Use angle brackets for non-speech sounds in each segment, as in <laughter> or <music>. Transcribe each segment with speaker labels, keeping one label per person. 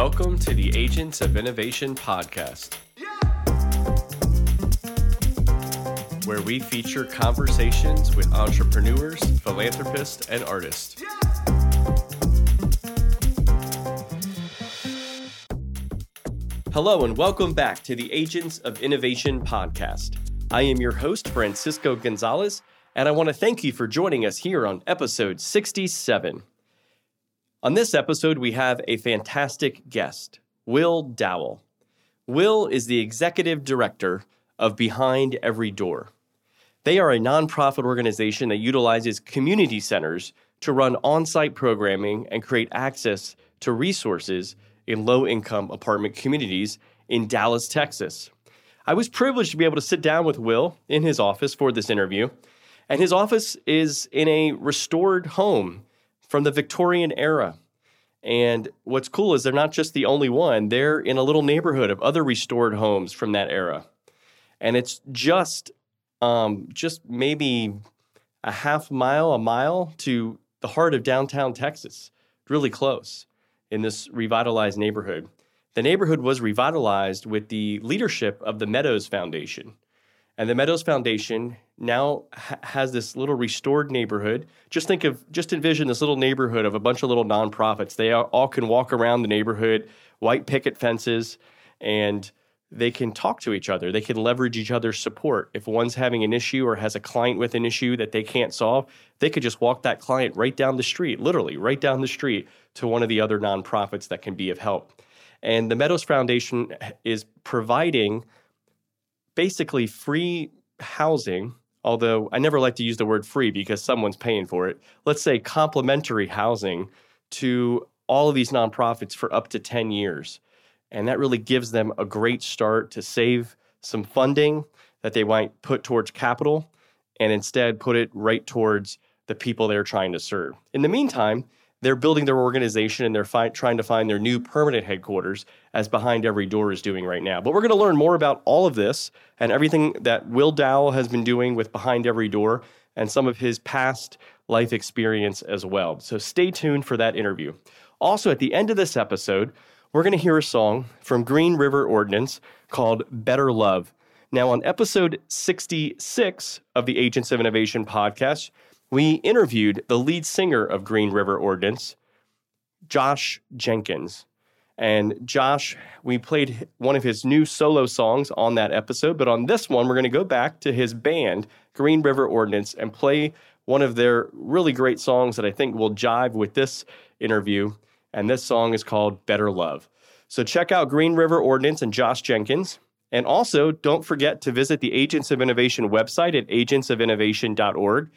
Speaker 1: Welcome to the Agents of Innovation podcast, where we feature conversations with entrepreneurs, philanthropists, and artists. Hello, and welcome back to the Agents of Innovation podcast. I am your host, Francisco Gonzalez, and I want to thank you for joining us here on episode 67. On this episode, we have a fantastic guest, Will Dowell. Will is the executive director of Behind Every Door. They are a nonprofit organization that utilizes community centers to run on site programming and create access to resources in low income apartment communities in Dallas, Texas. I was privileged to be able to sit down with Will in his office for this interview. And his office is in a restored home from the Victorian era. And what's cool is they're not just the only one, they're in a little neighborhood of other restored homes from that era. And it's just um, just maybe a half mile, a mile to the heart of downtown Texas, really close in this revitalized neighborhood. The neighborhood was revitalized with the leadership of the Meadows Foundation. And the Meadows Foundation now ha- has this little restored neighborhood. Just think of, just envision this little neighborhood of a bunch of little nonprofits. They all, all can walk around the neighborhood, white picket fences, and they can talk to each other. They can leverage each other's support. If one's having an issue or has a client with an issue that they can't solve, they could just walk that client right down the street, literally right down the street to one of the other nonprofits that can be of help. And the Meadows Foundation is providing basically free housing, although I never like to use the word free because someone's paying for it. Let's say complimentary housing to all of these nonprofits for up to 10 years. And that really gives them a great start to save some funding that they might put towards capital and instead put it right towards the people they're trying to serve. In the meantime, they're building their organization and they're fi- trying to find their new permanent headquarters, as Behind Every Door is doing right now. But we're going to learn more about all of this and everything that Will Dowell has been doing with Behind Every Door and some of his past life experience as well. So stay tuned for that interview. Also, at the end of this episode, we're going to hear a song from Green River Ordinance called Better Love. Now, on episode 66 of the Agents of Innovation podcast, we interviewed the lead singer of Green River Ordinance, Josh Jenkins. And Josh, we played one of his new solo songs on that episode, but on this one, we're going to go back to his band, Green River Ordinance, and play one of their really great songs that I think will jive with this interview. And this song is called Better Love. So check out Green River Ordinance and Josh Jenkins. And also, don't forget to visit the Agents of Innovation website at agentsofinnovation.org.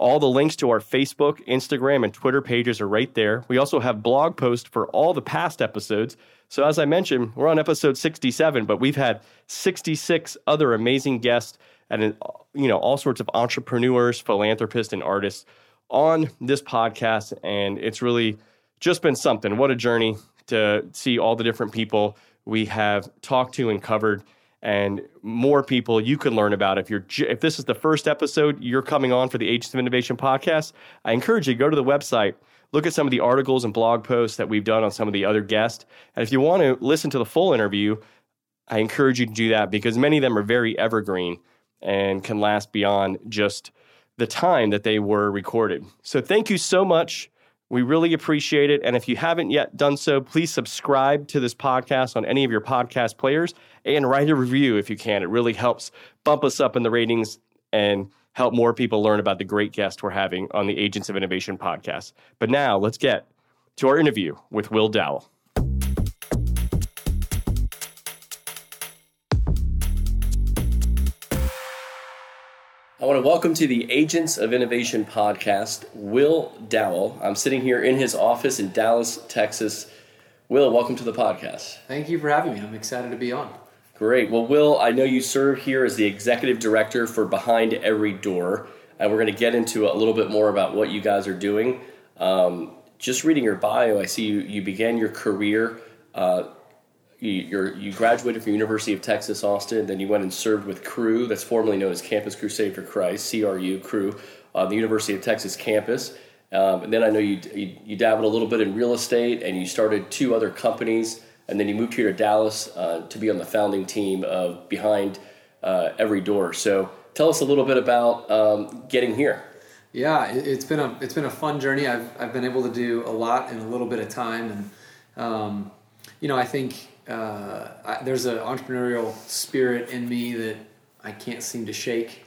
Speaker 1: All the links to our Facebook, Instagram, and Twitter pages are right there. We also have blog posts for all the past episodes. So as I mentioned, we're on episode 67, but we've had 66 other amazing guests and you know all sorts of entrepreneurs, philanthropists, and artists on this podcast, and it's really just been something. What a journey to see all the different people we have talked to and covered and more people you can learn about. If you're if this is the first episode you're coming on for the Agents of Innovation podcast, I encourage you to go to the website, look at some of the articles and blog posts that we've done on some of the other guests, and if you want to listen to the full interview, I encourage you to do that because many of them are very evergreen and can last beyond just the time that they were recorded. So thank you so much we really appreciate it. And if you haven't yet done so, please subscribe to this podcast on any of your podcast players and write a review if you can. It really helps bump us up in the ratings and help more people learn about the great guest we're having on the Agents of Innovation podcast. But now let's get to our interview with Will Dowell. I want to welcome to the Agents of Innovation podcast, Will Dowell. I'm sitting here in his office in Dallas, Texas. Will, welcome to the podcast.
Speaker 2: Thank you for having me. I'm excited to be on.
Speaker 1: Great. Well, Will, I know you serve here as the executive director for Behind Every Door, and we're going to get into a little bit more about what you guys are doing. Um, just reading your bio, I see you, you began your career uh, you, you graduated from University of Texas Austin, then you went and served with Cru, that's formerly known as Campus Crusade for Christ, CRU, Crew, on the University of Texas campus. Um, and then I know you, you, you dabbled a little bit in real estate, and you started two other companies, and then you moved here to Dallas uh, to be on the founding team of Behind uh, Every Door. So tell us a little bit about um, getting here.
Speaker 2: Yeah, it, has been a it's been a fun journey. I've I've been able to do a lot in a little bit of time, and um, you know I think uh, I, there's an entrepreneurial spirit in me that I can't seem to shake,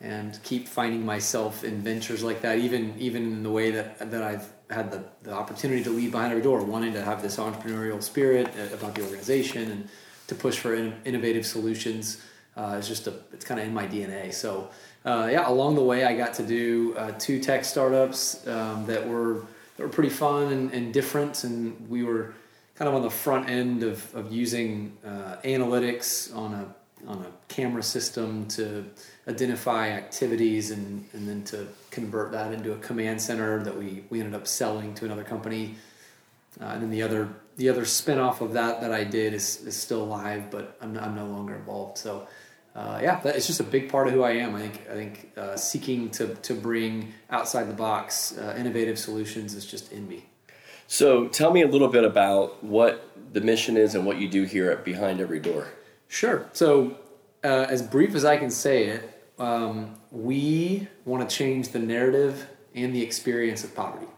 Speaker 2: and keep finding myself in ventures like that. Even even in the way that that I've had the, the opportunity to leave behind every door, wanting to have this entrepreneurial spirit uh, about the organization and to push for in, innovative solutions. Uh, it's just a it's kind of in my DNA. So uh, yeah, along the way, I got to do uh, two tech startups um, that were that were pretty fun and, and, different, and we were kind of on the front end of, of using uh, analytics on a on a camera system to identify activities and, and then to convert that into a command center that we, we ended up selling to another company. Uh, and then the other the other spinoff of that that I did is, is still live, but I'm, I'm no longer involved. So uh, yeah, that, it's just a big part of who I am. I think I think uh, seeking to to bring outside the box uh, innovative solutions is just in me.
Speaker 1: So tell me a little bit about what the mission is and what you do here at Behind Every Door.
Speaker 2: Sure. So uh, as brief as I can say it, um, we want to change the narrative and the experience of poverty,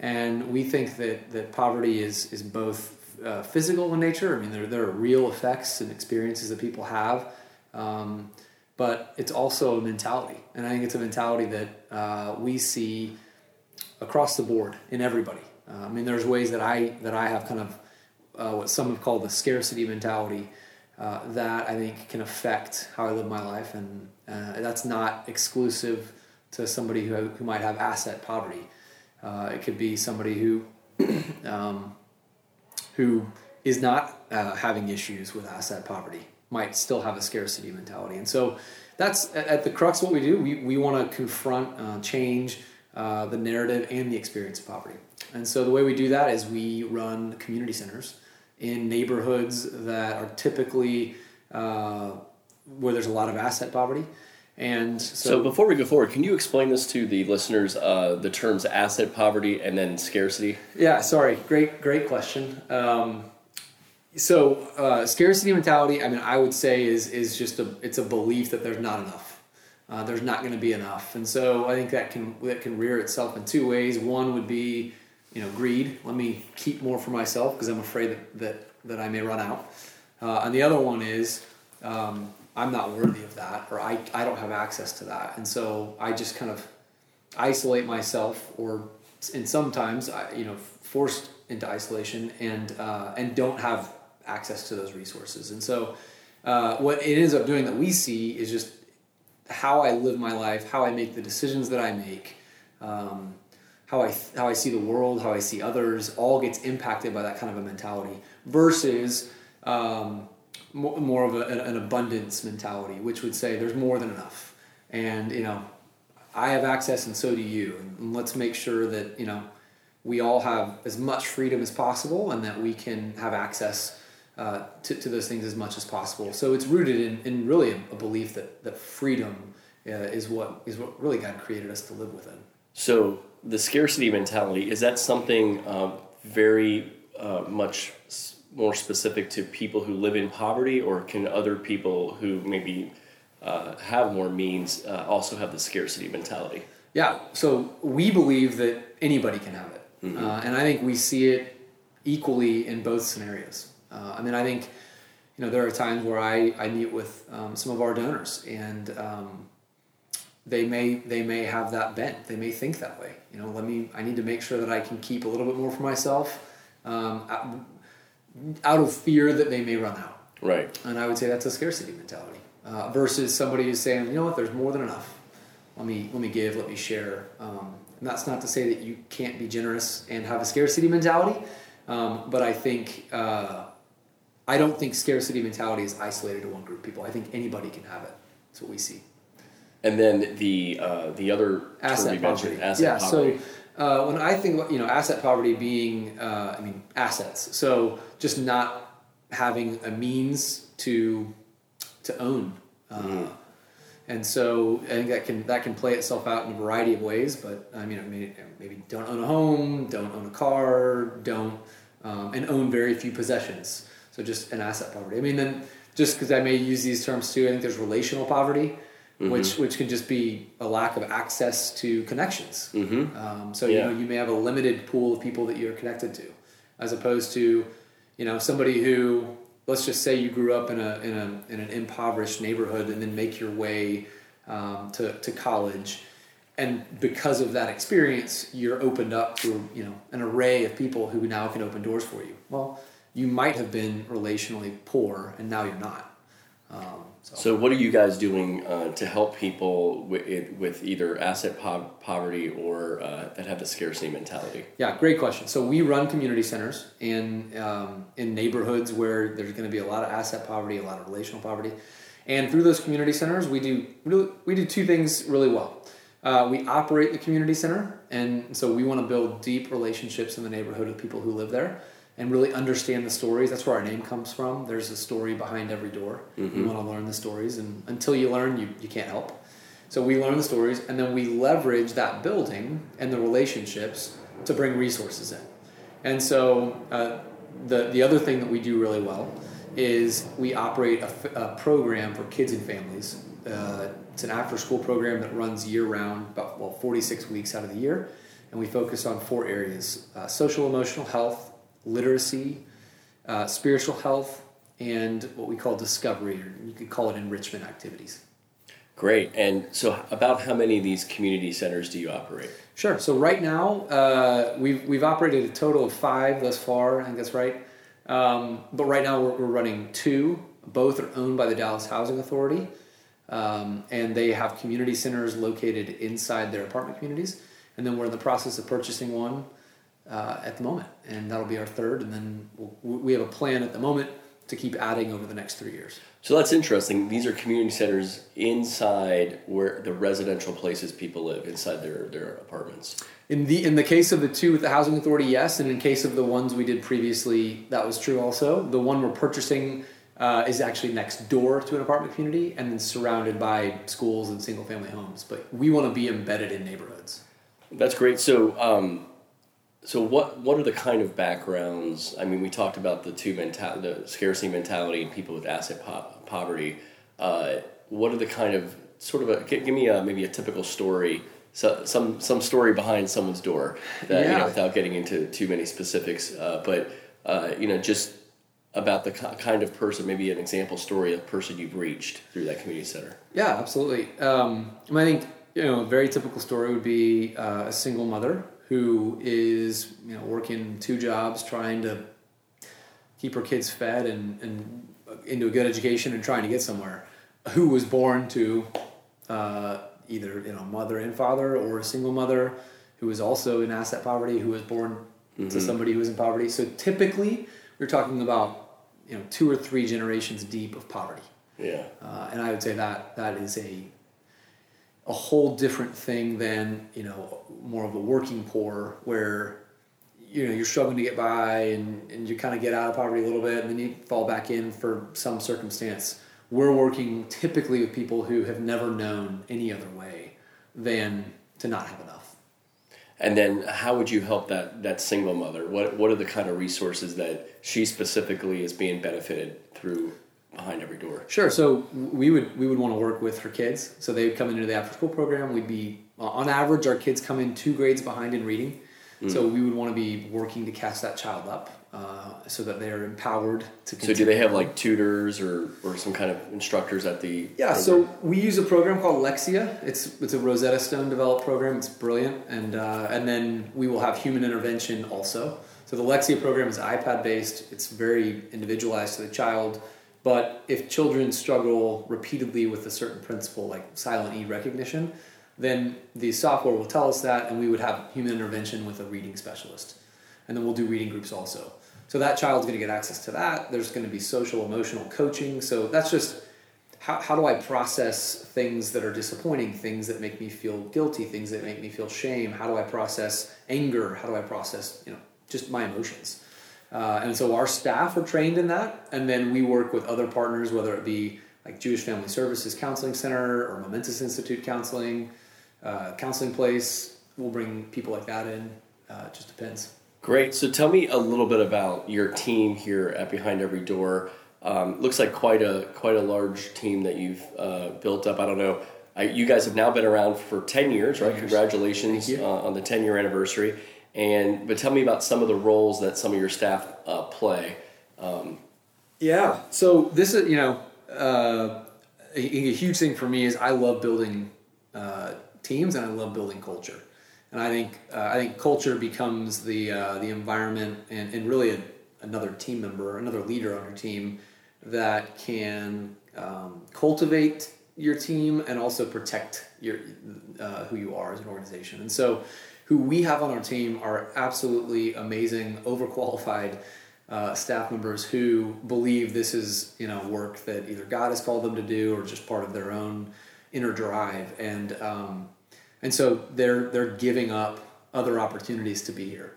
Speaker 2: and we think that that poverty is is both uh, physical in nature. I mean, there there are real effects and experiences that people have um, but it's also a mentality, and I think it's a mentality that uh, we see across the board in everybody. Uh, I mean, there's ways that I that I have kind of uh, what some have called the scarcity mentality uh, that I think can affect how I live my life, and uh, that's not exclusive to somebody who who might have asset poverty. Uh, it could be somebody who <coughs> um, who is not having issues with asset poverty might still have a scarcity mentality. And so that's at the crux of what we do. We, we want to confront, uh, change uh, the narrative and the experience of poverty. And so the way we do that is we run community centers in neighborhoods that are typically uh, where there's a lot of asset poverty. And so,
Speaker 1: so, before we go forward, can you explain this to the listeners, uh, the terms asset poverty and then scarcity?
Speaker 2: Yeah, sorry. Great, great question. Um, so uh, scarcity mentality, I mean, I would say is is just a it's a belief that there's not enough. Uh, there's not going to be enough, and so I think that can that can rear itself in two ways. One would be, you know, greed. Let me keep more for myself because I'm afraid that that, that I may run out. Uh, and the other one is, um, I'm not worthy of that, or I I don't have access to that, and so I just kind of isolate myself, or and sometimes I you know forced into isolation and uh, and don't have access to those resources. And so, uh, what it ends up doing that we see is just how I live my life, how I make the decisions that I make, um, how I how I see the world, how I see others, all gets impacted by that kind of a mentality versus um, more of a, an abundance mentality, which would say there's more than enough, and you know, I have access and so do you, and let's make sure that you know we all have as much freedom as possible and that we can have access uh, to, to those things as much as possible. So it's rooted in, in really a, a belief that, that freedom uh, is what is what really God created us to live within.
Speaker 1: So the scarcity mentality is that something uh, very uh, much more specific to people who live in poverty, or can other people who maybe uh, have more means uh, also have the scarcity mentality?
Speaker 2: Yeah. So we believe that anybody can have it, mm-hmm. and I think we see it equally in both scenarios. Uh, I mean, I think you know there are times where I, I meet with um, some of our donors and um, they may they may have that bent. They may think that way. You know, let me. I need to make sure that I can keep a little bit more for myself, um, out of fear that they may run out.
Speaker 1: Right.
Speaker 2: And I would say that's a scarcity mentality uh, versus somebody who's saying, you know what, there's more than enough. Let me let me give. Let me share. Um, and that's not to say that you can't be generous and have a scarcity mentality, um, but I think. Uh, I don't think scarcity mentality is isolated to one group of people. I think anybody can have it. That's what we see.
Speaker 1: And then the uh, the other
Speaker 2: asset poverty. Asset yeah. Poverty. So uh, when I think about you know asset poverty being uh, I mean assets. So just not having a means to to own. Mm. And so I think that can that can play itself out in a variety of ways. But I mean, maybe, maybe don't own a home, don't own a car, don't um, and own very few possessions. So just an asset poverty. I mean, then just because I may use these terms too, I think there's relational poverty, mm-hmm. which which can just be a lack of access to connections. Mm-hmm. Um, so yeah. you know you may have a limited pool of people that you're connected to, as opposed to you know somebody who let's just say you grew up in a in a in an impoverished neighborhood and then make your way um, to to college and because of that experience you're opened up to you know an array of people who now can open doors for you well you might have been relationally poor and now you're not.
Speaker 1: Um, so. so. what are you guys doing uh, to help people with, with either asset po- poverty or uh, that have the scarcity mentality?
Speaker 2: Yeah great question. So we run community centers in um, in neighborhoods where there's going to be a lot of asset poverty a lot of relational poverty. And through those community centers we do we do two things really well. Uh, we operate the community center, and so we want to build deep relationships in the neighborhood with people who live there and really understand the stories. That's where our name comes from. There's a story behind every door. Mm-hmm. You want to learn the stories, and until you learn, you, you can't help. So we learn the stories, and then we leverage that building and the relationships to bring resources in. And so uh, the the other thing that we do really well is we operate a, a program for kids and families. Uh, it's an after school program that runs year round, about well 46 weeks out of the year, and we focus on four areas: uh, social emotional health, literacy, uh, spiritual health, and what we call discovery, or you could call it enrichment activities.
Speaker 1: Great. And so, about how many of these community centers do you operate?
Speaker 2: Sure. So right now, uh, we've we've operated a total of five thus far. I think that's right. Um, but right now, we're, we're running two. Both are owned by the Dallas Housing Authority. Um, and they have community centers located inside their apartment communities. And then we're in the process of purchasing one uh, at the moment, and that'll be our third. And then we'll, we have a plan at the moment to keep adding over the next three years.
Speaker 1: So that's interesting. These are community centers inside where the residential places people live, inside their, their apartments.
Speaker 2: In the in the case of the two with the housing authority, yes, and in case of the ones we did previously, that was true also. The one we're purchasing uh, is actually next door to an apartment community and then surrounded by schools and single family homes. But we want to be embedded in neighborhoods.
Speaker 1: That's great. So, um, so what what are the kind of backgrounds? I mean, we talked about the two mental the scarcity mentality and people with asset po- poverty. Uh, what are the kind of sort of a give me a, maybe a typical story so, some some story behind someone's door that yeah. you know, without getting into too many specifics uh, but uh, you know just about the kind of person, maybe an example story of a person you've reached through that community center.
Speaker 2: Yeah, absolutely. Um, I think you know a very typical story would be uh, a single mother who is you know working two jobs, trying to keep her kids fed and, and into a good education and trying to get somewhere. Who was born to uh, either you know mother and father or a single mother who is also in asset poverty, who was born mm-hmm. to somebody who is in poverty. So typically, we're talking about you know two or three generations deep of poverty.
Speaker 1: Yeah.
Speaker 2: Uh, and I would say that that is a a whole different thing than you know more of a working poor where you know you're struggling to get by and, and you kind of get out of poverty a little bit and then you fall back in for some circumstance we're working typically with people who have never known any other way than to not have enough
Speaker 1: and then how would you help that that single mother? What what are the kind of resources that she specifically is being benefited through behind every door?
Speaker 2: Sure. So we would we would want to work with her kids. So they would come into the after school program. We'd be on average our kids come in two grades behind in reading. Mm. So we would want to be working to catch that child up uh, so that they're empowered to.
Speaker 1: Continue. So do they have like tutors or, or some kind of instructors at the?
Speaker 2: Yeah, program? so we use a program called Lexia. It's it's a Rosetta Stone developed program. It's brilliant, and uh, and then we will have human intervention also. So the Lexia program is iPad based. It's very individualized to the child. But if children struggle repeatedly with a certain principle, like silent E recognition, then the software will tell us that, and we would have human intervention with a reading specialist. And then we'll do reading groups also. So that child's going to get access to that. There's going to be social emotional coaching. So that's just how, how do I process things that are disappointing, things that make me feel guilty, things that make me feel shame? How do I process anger? How do I process, you know, just my emotions? Uh, and so our staff are trained in that. And then we work with other partners, whether it be like Jewish Family Services Counseling Center or Momentous Institute Counseling, uh, Counseling Place. We'll bring people like that in. Uh, it just depends.
Speaker 1: Great. So tell me a little bit about your team here at Behind Every Door. Um, looks like quite a quite a large team that you've uh, built up. I don't know. I, you guys have now been around for ten years, right?
Speaker 2: 10 years.
Speaker 1: Congratulations uh, on the ten year anniversary. And but tell me about some of the roles that some of your staff uh, play. Um,
Speaker 2: Yeah. So this is you know uh, a, a huge thing for me is I love building uh, teams and I love building culture, and I think uh, I think culture becomes the uh, the environment and, and really a, another team member, another leader on your team that can um, cultivate your team and also protect your uh, who you are as an organization. And so, who we have on our team are absolutely amazing, overqualified uh, staff members who believe this is you know work that either God has called them to do or just part of their own inner drive, and um, and so they're they're giving up other opportunities to be here,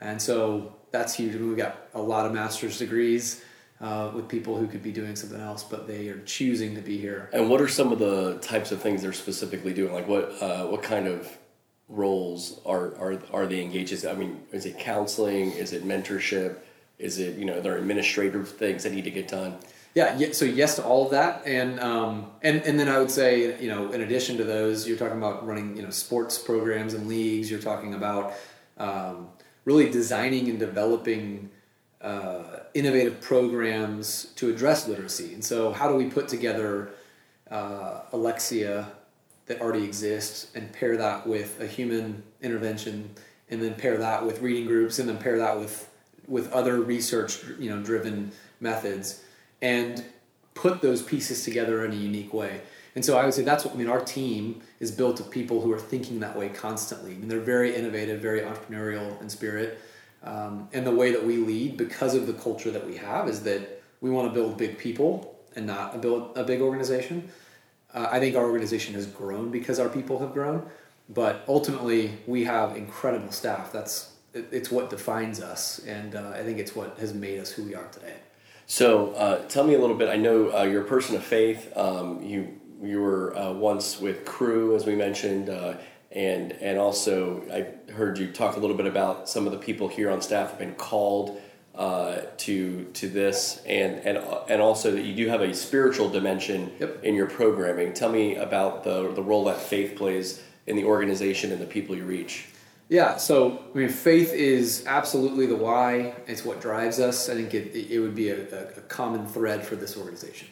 Speaker 2: and so that's huge. I mean, we've got a lot of master's degrees uh, with people who could be doing something else, but they are choosing to be here.
Speaker 1: and what are some of the types of things they're specifically doing? Like what uh, what kind of roles are are are they engaged? Is, I mean, is it counseling? Is it mentorship? Is it you know there are administrative things that need to get done?
Speaker 2: Yeah. So yes to all of that, and um, and and then I would say, you know, in addition to those, you're talking about running, you know, sports programs and leagues. You're talking about um, really designing and developing uh, innovative programs to address literacy. And so, how do we put together uh, a Lexia that already exists and pair that with a human intervention, and then pair that with reading groups, and then pair that with with other research, you know, driven methods, and put those pieces together in a unique way. And so I would say that's what I mean. Our team is built of people who are thinking that way constantly. I mean, they're very innovative, very entrepreneurial in spirit, um, and the way that we lead because of the culture that we have is that we want to build big people and not a build a big organization. Uh, I think our organization has grown because our people have grown, but ultimately we have incredible staff. That's it- it's what defines us, and uh, I think it's what has made us who we are today.
Speaker 1: So, uh, tell me a little bit. I know uh, you're a person of faith. Um, you you were uh, once with Cru, as we mentioned, uh, and and also I heard you talk a little bit about some of the people here on staff have been called uh, to to this, and and and also that you do have a spiritual dimension
Speaker 2: Yep.
Speaker 1: in your programming. Tell me about the the role that faith plays in the organization and the people you reach.
Speaker 2: Yeah, so I mean, faith is absolutely the why. It's what drives us. I think it, it would be a, a common thread for this organization.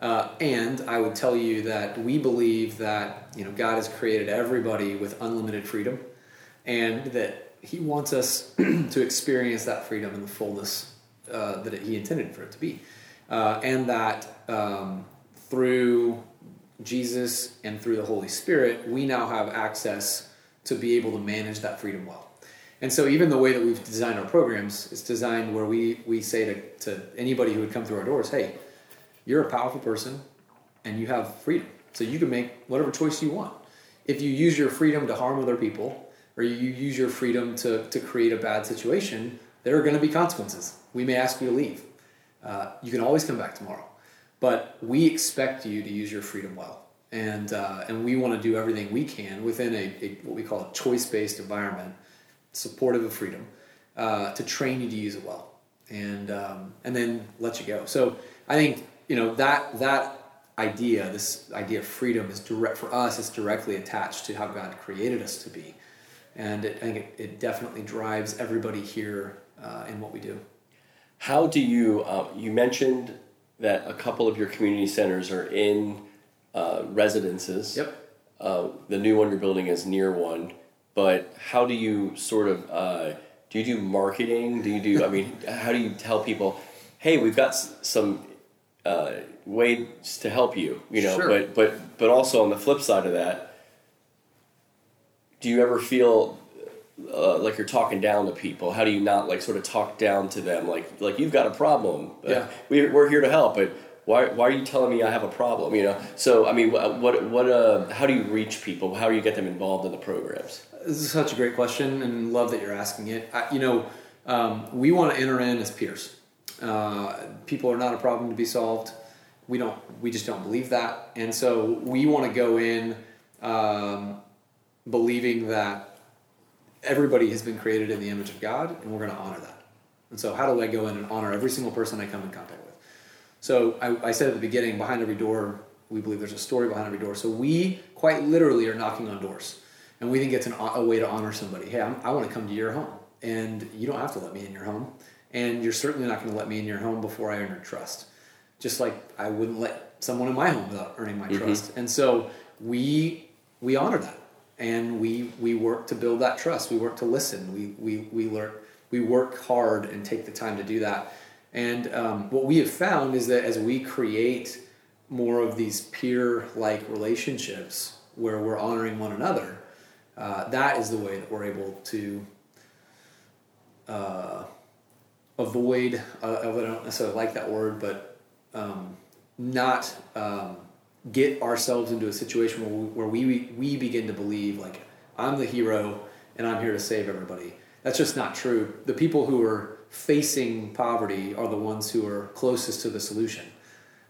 Speaker 2: Uh, and I would tell you that we believe that you know God has created everybody with unlimited freedom, and that He wants us <clears throat> to experience that freedom in the fullness uh, that He intended for it to be, uh, and that um, through Jesus and through the Holy Spirit, we now have access to be able to manage that freedom well. And so, even the way that we've designed our programs is designed where we, we say to, to anybody who would come through our doors, hey, you're a powerful person and you have freedom. So, you can make whatever choice you want. If you use your freedom to harm other people or you use your freedom to, to create a bad situation, there are going to be consequences. We may ask you to leave. Uh, you can always come back tomorrow. But we expect you to use your freedom well. And, uh, and we want to do everything we can within a, a what we call a choice based environment, supportive of freedom, uh, to train you to use it well and, um, and then let you go. So I think you know that, that idea, this idea of freedom, is direct for us, it's directly attached to how God created us to be. And it, I think it, it definitely drives everybody here uh, in what we do.
Speaker 1: How do you? Uh, you mentioned that a couple of your community centers are in uh, residences.
Speaker 2: Yep.
Speaker 1: Uh, the new one you're building is near one, but how do you sort of uh, do you do marketing? Do you do? I mean, <laughs> how do you tell people, hey, we've got s- some uh, ways to help you, you know?
Speaker 2: Sure.
Speaker 1: But but but also on the flip side of that, do you ever feel uh, like you're talking down to people? How do you not like sort of talk down to them? Like like you've got a problem. Uh,
Speaker 2: Yeah.
Speaker 1: we, we're here to help, but why, why are you telling me I have a problem? You know. So I mean, what what, what uh, how do you reach people? How do you get them involved in the programs?
Speaker 2: This is such a great question, and love that you're asking it. I, you know, um, we want to enter in as peers. Uh, people are not a problem to be solved. we don't we just don't believe that and so we want to go in um, believing that everybody has been created in the image of god and we're going to honor that. And so how do i go in and honor every single person i come in contact with? So I, I said at the beginning behind every door we believe there's a story behind every door. So we quite literally are knocking on doors and we think it's an, a way to honor somebody. Hey I'm, i want to come to your home and you don't have to let me in your home and you're certainly not going to let me in your home before i earn your trust. Just like I wouldn't let someone in my home without earning my mm-hmm. trust. And so we we honor that, and we we work to build that trust. We work to listen. We we we learn. We work hard and take the time to do that. And um, what we have found is that as we create more of these peer-like relationships where we're honoring one another, uh, that is the way that we're able to uh, avoid. Uh, I don't necessarily like that word, but um, not um, get ourselves into a situation where we, where we we begin to believe like I'm the hero and I'm here to save everybody. That's just not true. The people who are facing poverty are the ones who are closest to the solution.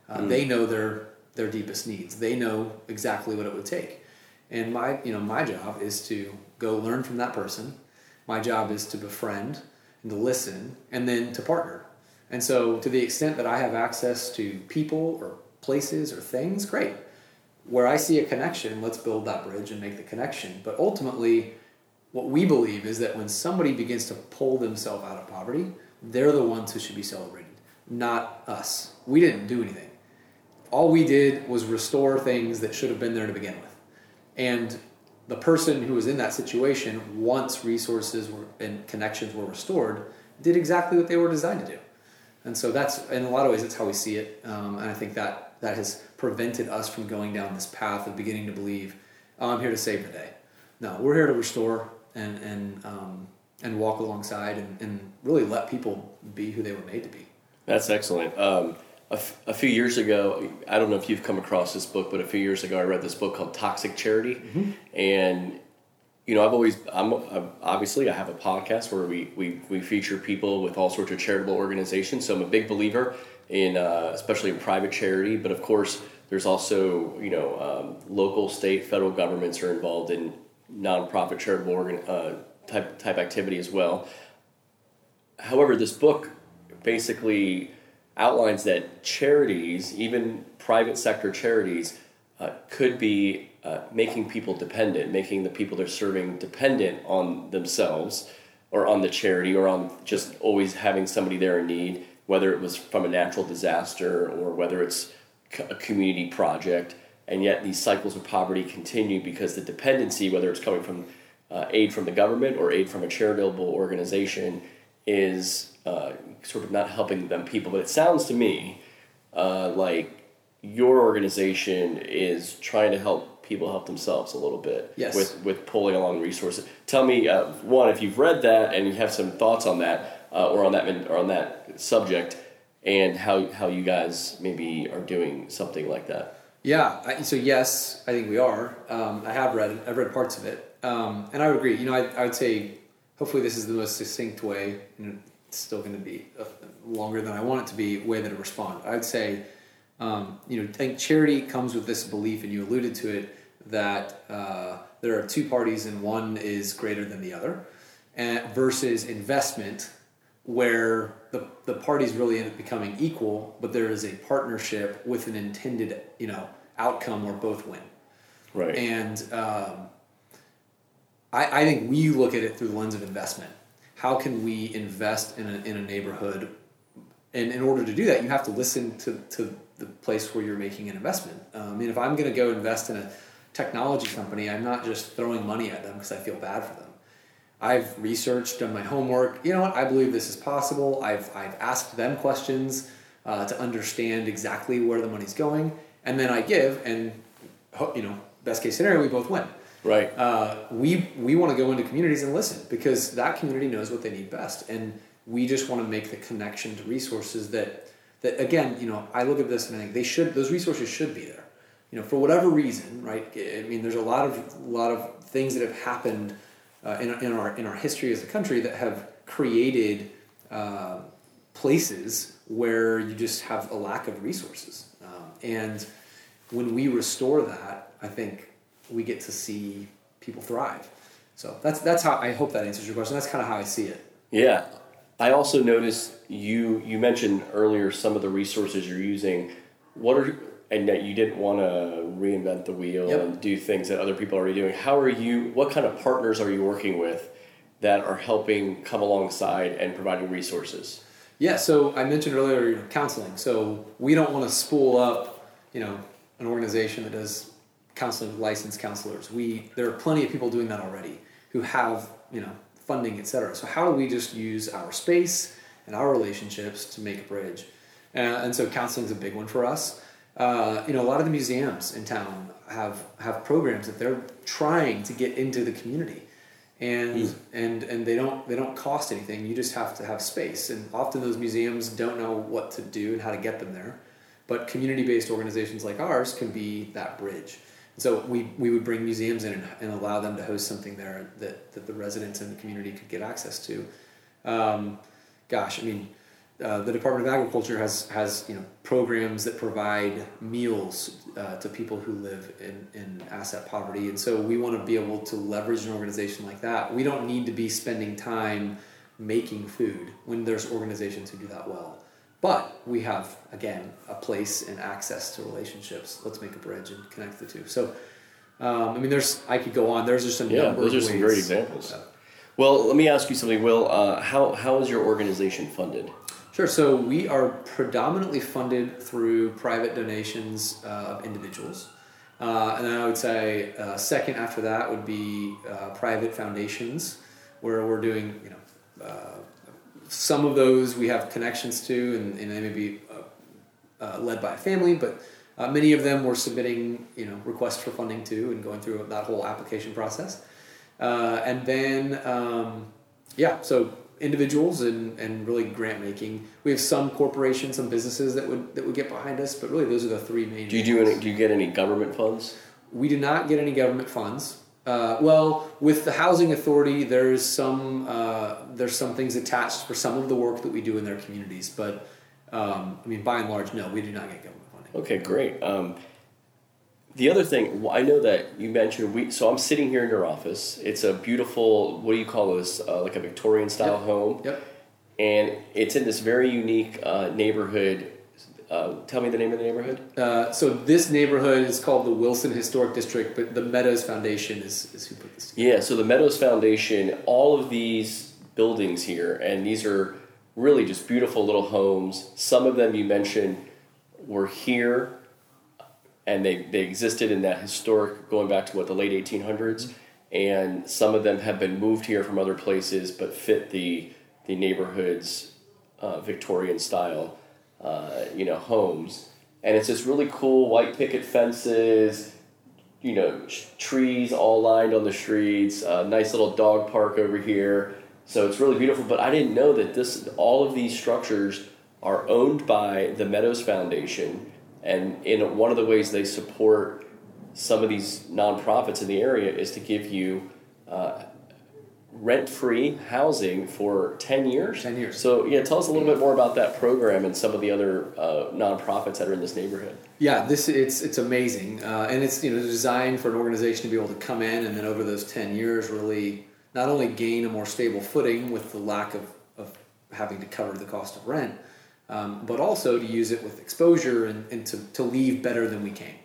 Speaker 2: Uh, mm. They know their their deepest needs. They know exactly what it would take. And my you know my job is to go learn from that person. My job is to befriend and to listen and then to partner and so, to the extent that I have access to people or places or things, great. Where I see a connection, let's build that bridge and make the connection. But ultimately, what we believe is that when somebody begins to pull themselves out of poverty, they're the ones who should be celebrated, not us. We didn't do anything. All we did was restore things that should have been there to begin with. And the person who was in that situation, once resources were, and connections were restored, did exactly what they were designed to do. And so that's in a lot of ways that's how we see it, um, and I think that that has prevented us from going down this path of beginning to believe, oh, I'm here to save the day. No, we're here to restore and and um, and walk alongside and, and really let people be who they were made to be.
Speaker 1: That's excellent. Um, a, f- a few years ago, I don't know if you've come across this book, but a few years ago, I read this book called Toxic Charity, mm-hmm. and you know, I've always, I'm, I'm, obviously, I have a podcast where we, we, we feature people with all sorts of charitable organizations. So I'm a big believer in, uh, especially in private charity. But of course, there's also, you know, um, local, state, federal governments are involved in nonprofit charitable organ, uh, type, type activity as well. However, this book basically outlines that charities, even private sector charities, uh, could be uh, making people dependent, making the people they're serving dependent on themselves or on the charity or on just always having somebody there in need, whether it was from a natural disaster or whether it's a community project. And yet these cycles of poverty continue because the dependency, whether it's coming from uh, aid from the government or aid from a charitable organization, is uh, sort of not helping them people. But it sounds to me uh, like your organization is trying to help people help themselves a little bit
Speaker 2: yes.
Speaker 1: with with pulling along resources. Tell me uh, one if you've read that and you have some thoughts on that uh, or on that or on that subject and how how you guys maybe are doing something like that.
Speaker 2: Yeah, I, so yes, I think we are. Um, I have read I've read parts of it, um, and I would agree. You know, I, I would say hopefully this is the most succinct way. And it's still going to be longer than I want it to be. Way that to respond. I'd say um, you know, I think charity comes with this belief, and you alluded to it, that uh, there are two parties and one is greater than the other, and versus investment, where the, the parties really end up becoming equal, but there is a partnership with an intended, you know, outcome where both win.
Speaker 1: Right.
Speaker 2: And um, I, I think we look at it through the lens of investment. How can we invest in a, in a neighborhood? And in order to do that, you have to listen to, to the place where you're making an investment. Um, I mean, if I'm going to go invest in a technology company, I'm not just throwing money at them because I feel bad for them. I've researched, done my homework. You know what? I believe this is possible. I've, I've asked them questions uh, to understand exactly where the money's going, and then I give, and you know, best case scenario, we both win.
Speaker 1: Right.
Speaker 2: Uh, we we want to go into communities and listen because that community knows what they need best, and we just want to make the connection to resources that that again, you know, I look at this and I think they should those resources should be there. You know, for whatever reason, right? I mean, there's a lot of a lot of things that have happened uh, in, in our in our history as a country that have created uh, places where you just have a lack of resources. Um, and when we restore that, I think we get to see people thrive. So that's that's how I hope that answers your question. That's kind of how I see it.
Speaker 1: Yeah, I also noticed you you mentioned earlier some of the resources you're using. What are and that you didn't want to reinvent the wheel
Speaker 2: Yep.
Speaker 1: and do things that other people are already doing. How are you? What kind of partners are you working with that are helping come alongside and providing resources?
Speaker 2: Yeah, so I mentioned earlier you know, counseling. So we don't want to spool up, you know, an organization that does counseling with licensed counselors. We there are plenty of people doing that already who have you know funding, et cetera. So how do we just use our space and our relationships to make a bridge? Uh, and so counseling is a big one for us. Uh, you know, a lot of the museums in town have have programs that they're trying to get into the community. And and and they don't they don't cost anything. You just have to have space. And often those museums don't know what to do and how to get them there. But community-based organizations like ours can be that bridge. So we, we would bring museums in and, and allow them to host something there that, that the residents and the community could get access to. Um, gosh i mean uh, the Department of Agriculture has has you know programs that provide meals uh, to people who live in, in asset poverty, and so we want to be able to leverage an organization like that. We don't need to be spending time making food when there's organizations who do that well, but we have again a place and access to relationships. Let's make a bridge and connect the two. So, um, I mean, there's I could go on. There's just a
Speaker 1: Yeah, those are some great examples. Well, let me ask you something, Will. Uh, how how is your organization funded?
Speaker 2: Sure. So we are predominantly funded through private donations uh, of individuals. Uh, and then I would say uh, second after that would be uh, private foundations, where we're doing, you know, uh, some of those we have connections to, and, and they may be uh, led by a family, but many of them we're submitting, you know, requests for funding to and going through that whole application process. And then, um, yeah, so individuals and, and really grant making. We have some corporations, some businesses that would that would get behind us, but really those are the three main.
Speaker 1: Do you do any? Do you get any government funds?
Speaker 2: We do not get any government funds. Uh, well, with the housing authority, there's some uh, there's some things attached for some of the work that we do in their communities, but um, I mean, by and large, no, we do not get government funding.
Speaker 1: Okay, great. Um, the other thing, I know that you mentioned we. So I'm sitting here in your office. It's a beautiful. What do you call this? Uh, like a Victorian style
Speaker 2: Yep.
Speaker 1: home,
Speaker 2: Yep.
Speaker 1: and it's in this very unique uh, neighborhood. Uh, tell me the name of the neighborhood.
Speaker 2: Uh, so this neighborhood is called the Wilson Historic District, but the Meadows Foundation is, is who put this together.
Speaker 1: Yeah, so the Meadows Foundation, all of these buildings here, and these are really just beautiful little homes. Some of them you mentioned were here, and they, they existed in that historic, going back to what, the late 1800s. And some of them have been moved here from other places, but fit the, the neighborhood's uh, Victorian style, uh, you know, homes. And it's this really cool white picket fences, you know, t- trees all lined on the streets, a nice little dog park over here. So it's really beautiful. But I didn't know that this, all of these structures are owned by the Meadows Foundation, and in one of the ways they support some of these nonprofits in the area is to give you uh, rent-free housing for ten years.
Speaker 2: 10 years.
Speaker 1: So yeah, tell us a little bit more about that program and some of the other uh, nonprofits that are in this neighborhood.
Speaker 2: Yeah, this it's it's amazing, uh, and it's you know designed for an organization to be able to come in and then over those ten years really not only gain a more stable footing with the lack of, of having to cover the cost of rent, um, but also to use it with exposure and, and to, to leave better than we came.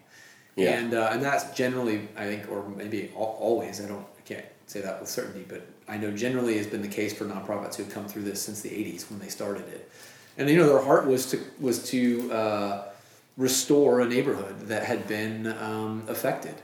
Speaker 1: Yeah.
Speaker 2: And uh, and that's generally I think, or maybe always I don't I can't say that with certainty, but I know generally has been the case for nonprofits who have come through this since the '80s when they started it. And you know their heart was to was to uh, restore a neighborhood that had been um, affected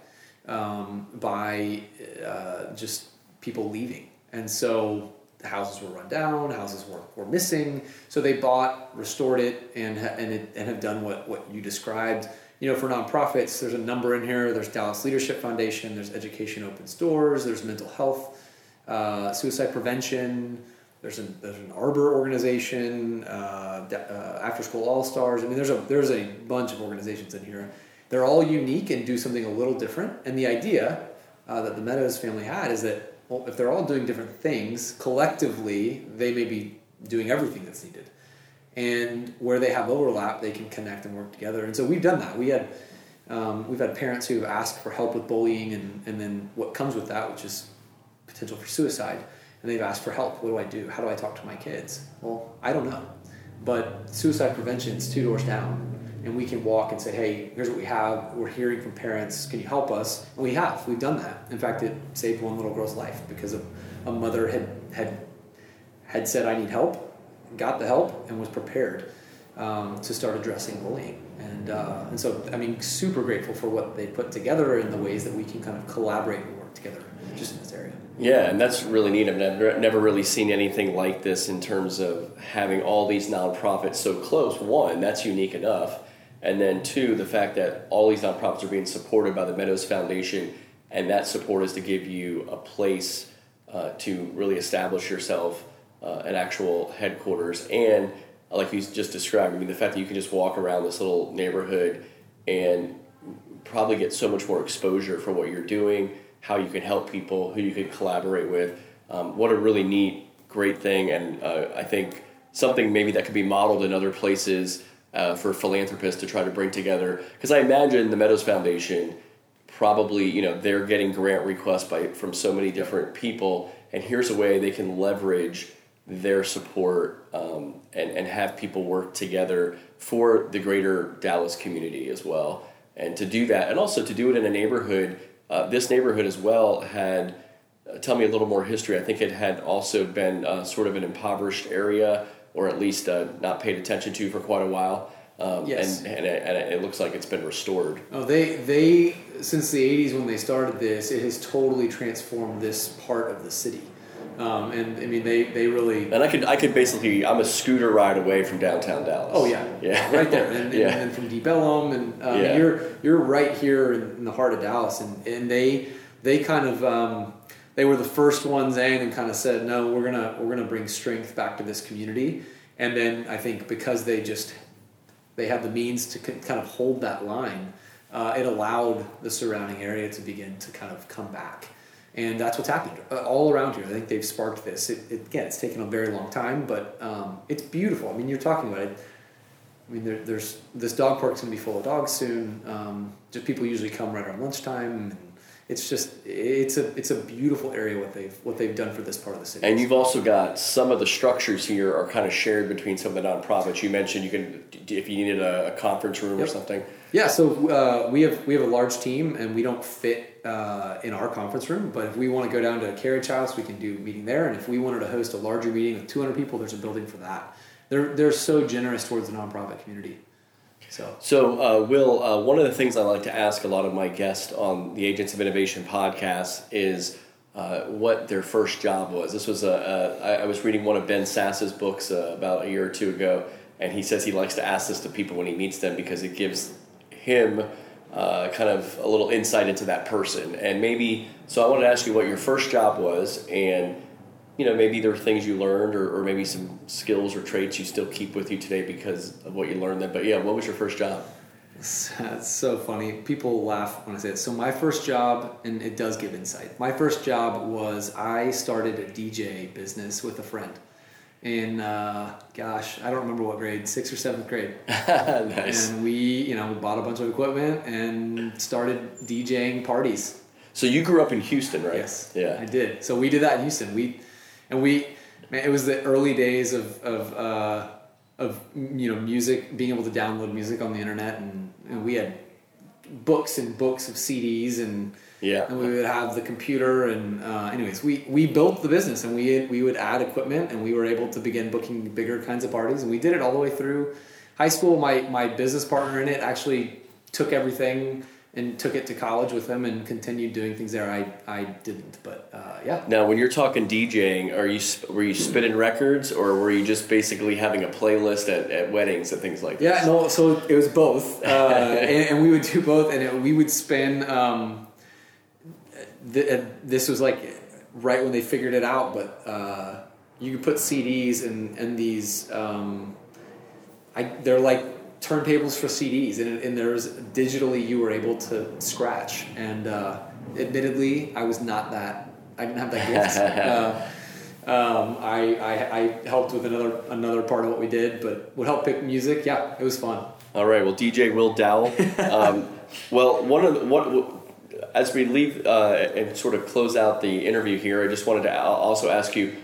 Speaker 2: um, by uh, just people leaving, and so the houses were run down, houses were, were missing. So they bought, restored it, and and it, and have done what what you described. You know, for nonprofits, there's a number in here. There's Dallas Leadership Foundation. There's Education Opens Doors. There's mental health, uh, suicide prevention. There's an there's an Arbor organization, uh, uh, After School All Stars. I mean, there's a there's a bunch of organizations in here. They're all unique and do something a little different. And the idea uh, that the Meadows family had is that well, if they're all doing different things collectively, they may be doing everything that's needed. and where they have overlap, they can connect and work together. And so we've done that. We had um, we've had parents who have asked for help with bullying and, and then what comes with that, which is potential for suicide. And they've asked for help. What do I do? How do I talk to my kids? Well, I don't know. But suicide prevention is two doors down. And we can walk and say, hey, here's what we have. We're hearing from parents. Can you help us? And we have. We've done that. In fact, it saved one little girl's life because of a mother had, had, had said, I need help, got the help, and was prepared um, to start addressing bullying. And, uh, and so, I mean, super grateful for what they put together and the ways that we can kind of collaborate and work together just in this area.
Speaker 1: Yeah, and that's really neat. I've never, never really seen anything like this in terms of having all these nonprofits so close. One, that's unique enough. And then two, the fact that all these nonprofits are being supported by the Meadows Foundation, and that support is to give you a place uh, to really establish yourself, uh, an actual headquarters, and like you just described, I mean, the fact that you can just walk around this little neighborhood and probably get so much more exposure for what you're doing, how you can help people, who you can collaborate with. Um, what a really neat, great thing, and uh, I think something maybe that could be modeled in other places uh, for philanthropists to try to bring together. Because I imagine the Meadows Foundation probably, you know, they're getting grant requests by from so many different people, and here's a way they can leverage their support um, and, and have people work together for the greater Dallas community as well. And to do that, and also to do it in a neighborhood, uh, this neighborhood as well had, uh, tell me a little more history. I think it had also been uh, sort of an impoverished area, or at least uh, not paid attention to for quite a while. Um,
Speaker 2: Yes.
Speaker 1: and, and, it, and it looks like it's been restored.
Speaker 2: Oh, they they since the '80s when they started this, it has totally transformed this part of the city. Um, and I mean, they they really.
Speaker 1: And I could I could basically I'm a scooter ride away from downtown Dallas.
Speaker 2: Oh yeah,
Speaker 1: yeah,
Speaker 2: right there, and, and, <laughs>
Speaker 1: yeah.
Speaker 2: and from Deep Ellum, and um,
Speaker 1: Yeah.
Speaker 2: you're you're right here in, in the heart of Dallas, and, and they they kind of um, they were the first ones in and kind of said, no, we're gonna we're gonna bring strength back to this community, and then I think because they just they had the means to kind of hold that line, uh, it allowed the surrounding area to begin to kind of come back. And that's what's happened uh, all around here. I think they've sparked this. It, it, again, it's taken a very long time, but um, it's beautiful. I mean, you're talking about it. I mean, there, there's this dog park's gonna be full of dogs soon. Um, just people usually come right around lunchtime, it's just it's a it's a beautiful area what they've what they've done for this part of the city.
Speaker 1: And you've also got some of the structures here are kind of shared between some of the nonprofits. You mentioned you can if you needed a, a conference room or something.
Speaker 2: Yeah, so uh, we have we have a large team, and we don't fit uh, in our conference room. But if we want to go down to a carriage house, we can do a meeting there. And if we wanted to host a larger meeting with 200 people, there's a building for that. They're they're so generous towards the nonprofit community. So
Speaker 1: So, uh, Will, uh, one of the things I like to ask a lot of my guests on the Agents of Innovation podcast is uh, what their first job was. This was a, a I was reading one of Ben Sasse's books uh, about a year or two ago, and he says he likes to ask this to people when he meets them because it gives him uh, kind of a little insight into that person. And maybe, so I wanted to ask you what your first job was, and you know, maybe there are things you learned, or, or maybe some skills or traits you still keep with you today because of what you learned then. But yeah, what was your first job?
Speaker 2: That's so funny. People laugh when I say it. So my first job, and it does give insight. My first job was I started a DJ business with a friend. In uh, gosh, I don't remember what grade, sixth or seventh grade. <laughs>
Speaker 1: nice.
Speaker 2: And we, you know, bought a bunch of equipment and started DJing parties.
Speaker 1: So you grew up in Houston, right?
Speaker 2: Yes,
Speaker 1: Yeah.
Speaker 2: I did. So we did that in Houston. We, and we, man, it was the early days of of uh, of you know music, being able to download music on the internet, and, and we had books and books of CDs, and
Speaker 1: Yeah.
Speaker 2: and we would have the computer, and uh, anyways, we we built the business, and we we would add equipment, and we were able to begin booking bigger kinds of parties, and we did it all the way through high school. My my business partner in it actually took everything and took it to college with him and continued doing things there. I, I didn't, but uh, yeah.
Speaker 1: Now, when you're talking DJing, are you were you spinning records, or were you just basically having a playlist at, at weddings and things like
Speaker 2: Yeah,
Speaker 1: that?
Speaker 2: no, so it was both. Uh, <laughs> and, and we would do both, and it, we would spin. Um, th- uh, this was like right when they figured it out, but uh, you could put CDs in, in these. Um, I, they're like turntables for CDs, and, and there's digitally you were able to scratch. And uh, admittedly, I was not that. I didn't have that gift. <laughs> uh, Um, I, I, I helped with another another part of what we did, but would help pick music. Yeah, it was fun.
Speaker 1: All right. Well, DJ Will Dowell. <laughs> Um, well, one of the, what as we leave uh, and sort of close out the interview here, I just wanted to also ask you: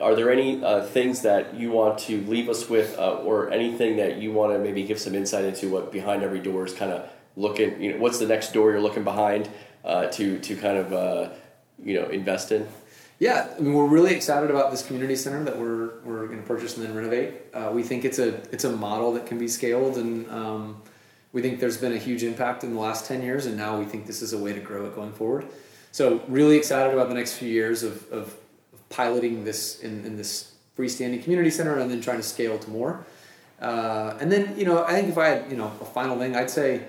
Speaker 1: Are there any uh, things that you want to leave us with, uh, or anything that you want to maybe give some insight into what behind every door is kind of looking? You know, what's the next door you're looking behind uh, to to kind of uh, you know invest in?
Speaker 2: Yeah, I mean, we're really excited about this community center that we're we're going to purchase and then renovate. Uh, we think it's a it's a model that can be scaled, and um, we think there's been a huge impact in the last ten years, and now we think this is a way to grow it going forward. So, really excited about the next few years of, of piloting this in, in this freestanding community center, and then trying to scale to more. Uh, and then, you know, I think if I had you know a final thing, I'd say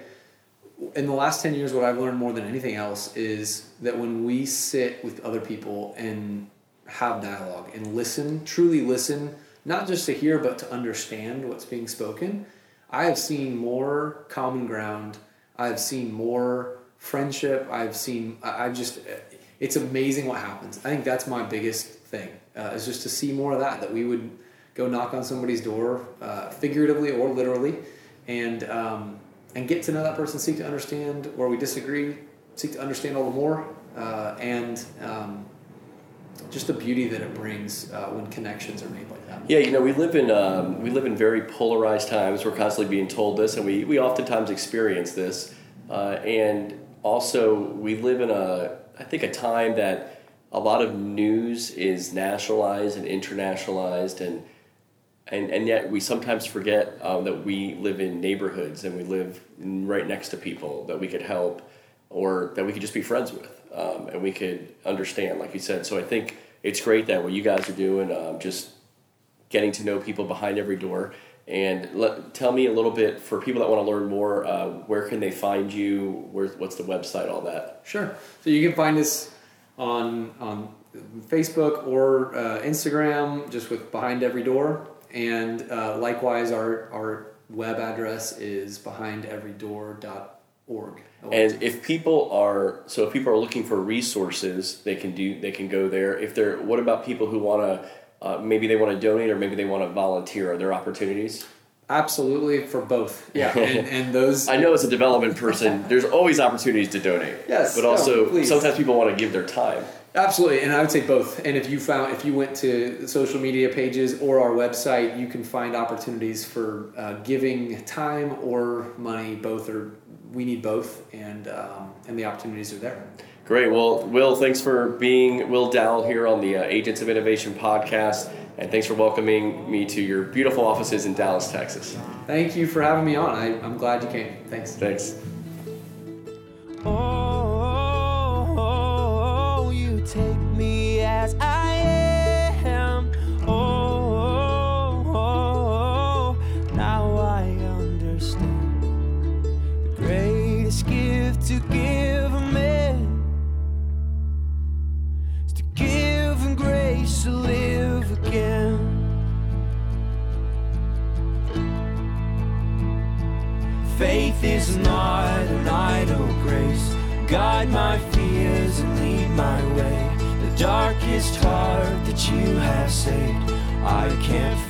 Speaker 2: in the last 10 years what i've learned more than anything else is that when we sit with other people and have dialogue and listen truly listen not just to hear but to understand what's being spoken i have seen more common ground i've seen more friendship i've seen i've just it's amazing what happens i think that's my biggest thing uh, is just to see more of that that we would go knock on somebody's door uh, figuratively or literally and um, and get to know that person, seek to understand where we disagree, seek to understand all the more, uh, and um, just the beauty that it brings uh, when connections are made like that.
Speaker 1: Yeah, you know, we live in um, we live in very polarized times. We're constantly being told this, and we we oftentimes experience this, uh, and also we live in a I think a time that a lot of news is nationalized and internationalized and and, and yet we sometimes forget um, that we live in neighborhoods and we live right next to people that we could help or that we could just be friends with um, and we could understand like you said. So i think it's great that what you guys are doing um, just getting to know people behind every door and let, tell me a little bit for people that want to learn more uh, where can they find you where, what's the website all that
Speaker 2: sure so you can find us on on facebook or uh, instagram just with behind every door and uh, likewise, our, our web address is behindeverydoor.org.
Speaker 1: And if people are so if people are looking for resources, they can do they can go there. If they're what about people who want to uh, maybe they want to donate or maybe they want to volunteer? Are there opportunities?
Speaker 2: Absolutely for both. Yeah, <laughs> and, and those.
Speaker 1: I know as a development person, there's always opportunities to donate.
Speaker 2: Yes,
Speaker 1: but also no, sometimes people want to give their time.
Speaker 2: Absolutely, and I would say both. And if you found, if you went to social media pages or our website, you can find opportunities for uh, giving time or money. Both are, we need both, and um, and the opportunities are there.
Speaker 1: Great. Well, Will, thanks for being Will Dowell here on the uh, Agents of Innovation podcast, and thanks for welcoming me to your beautiful offices in Dallas, Texas.
Speaker 2: Thank you for having me on. I, I'm glad you came. Thanks.
Speaker 1: Thanks.
Speaker 3: guide heart that you have saved, I can't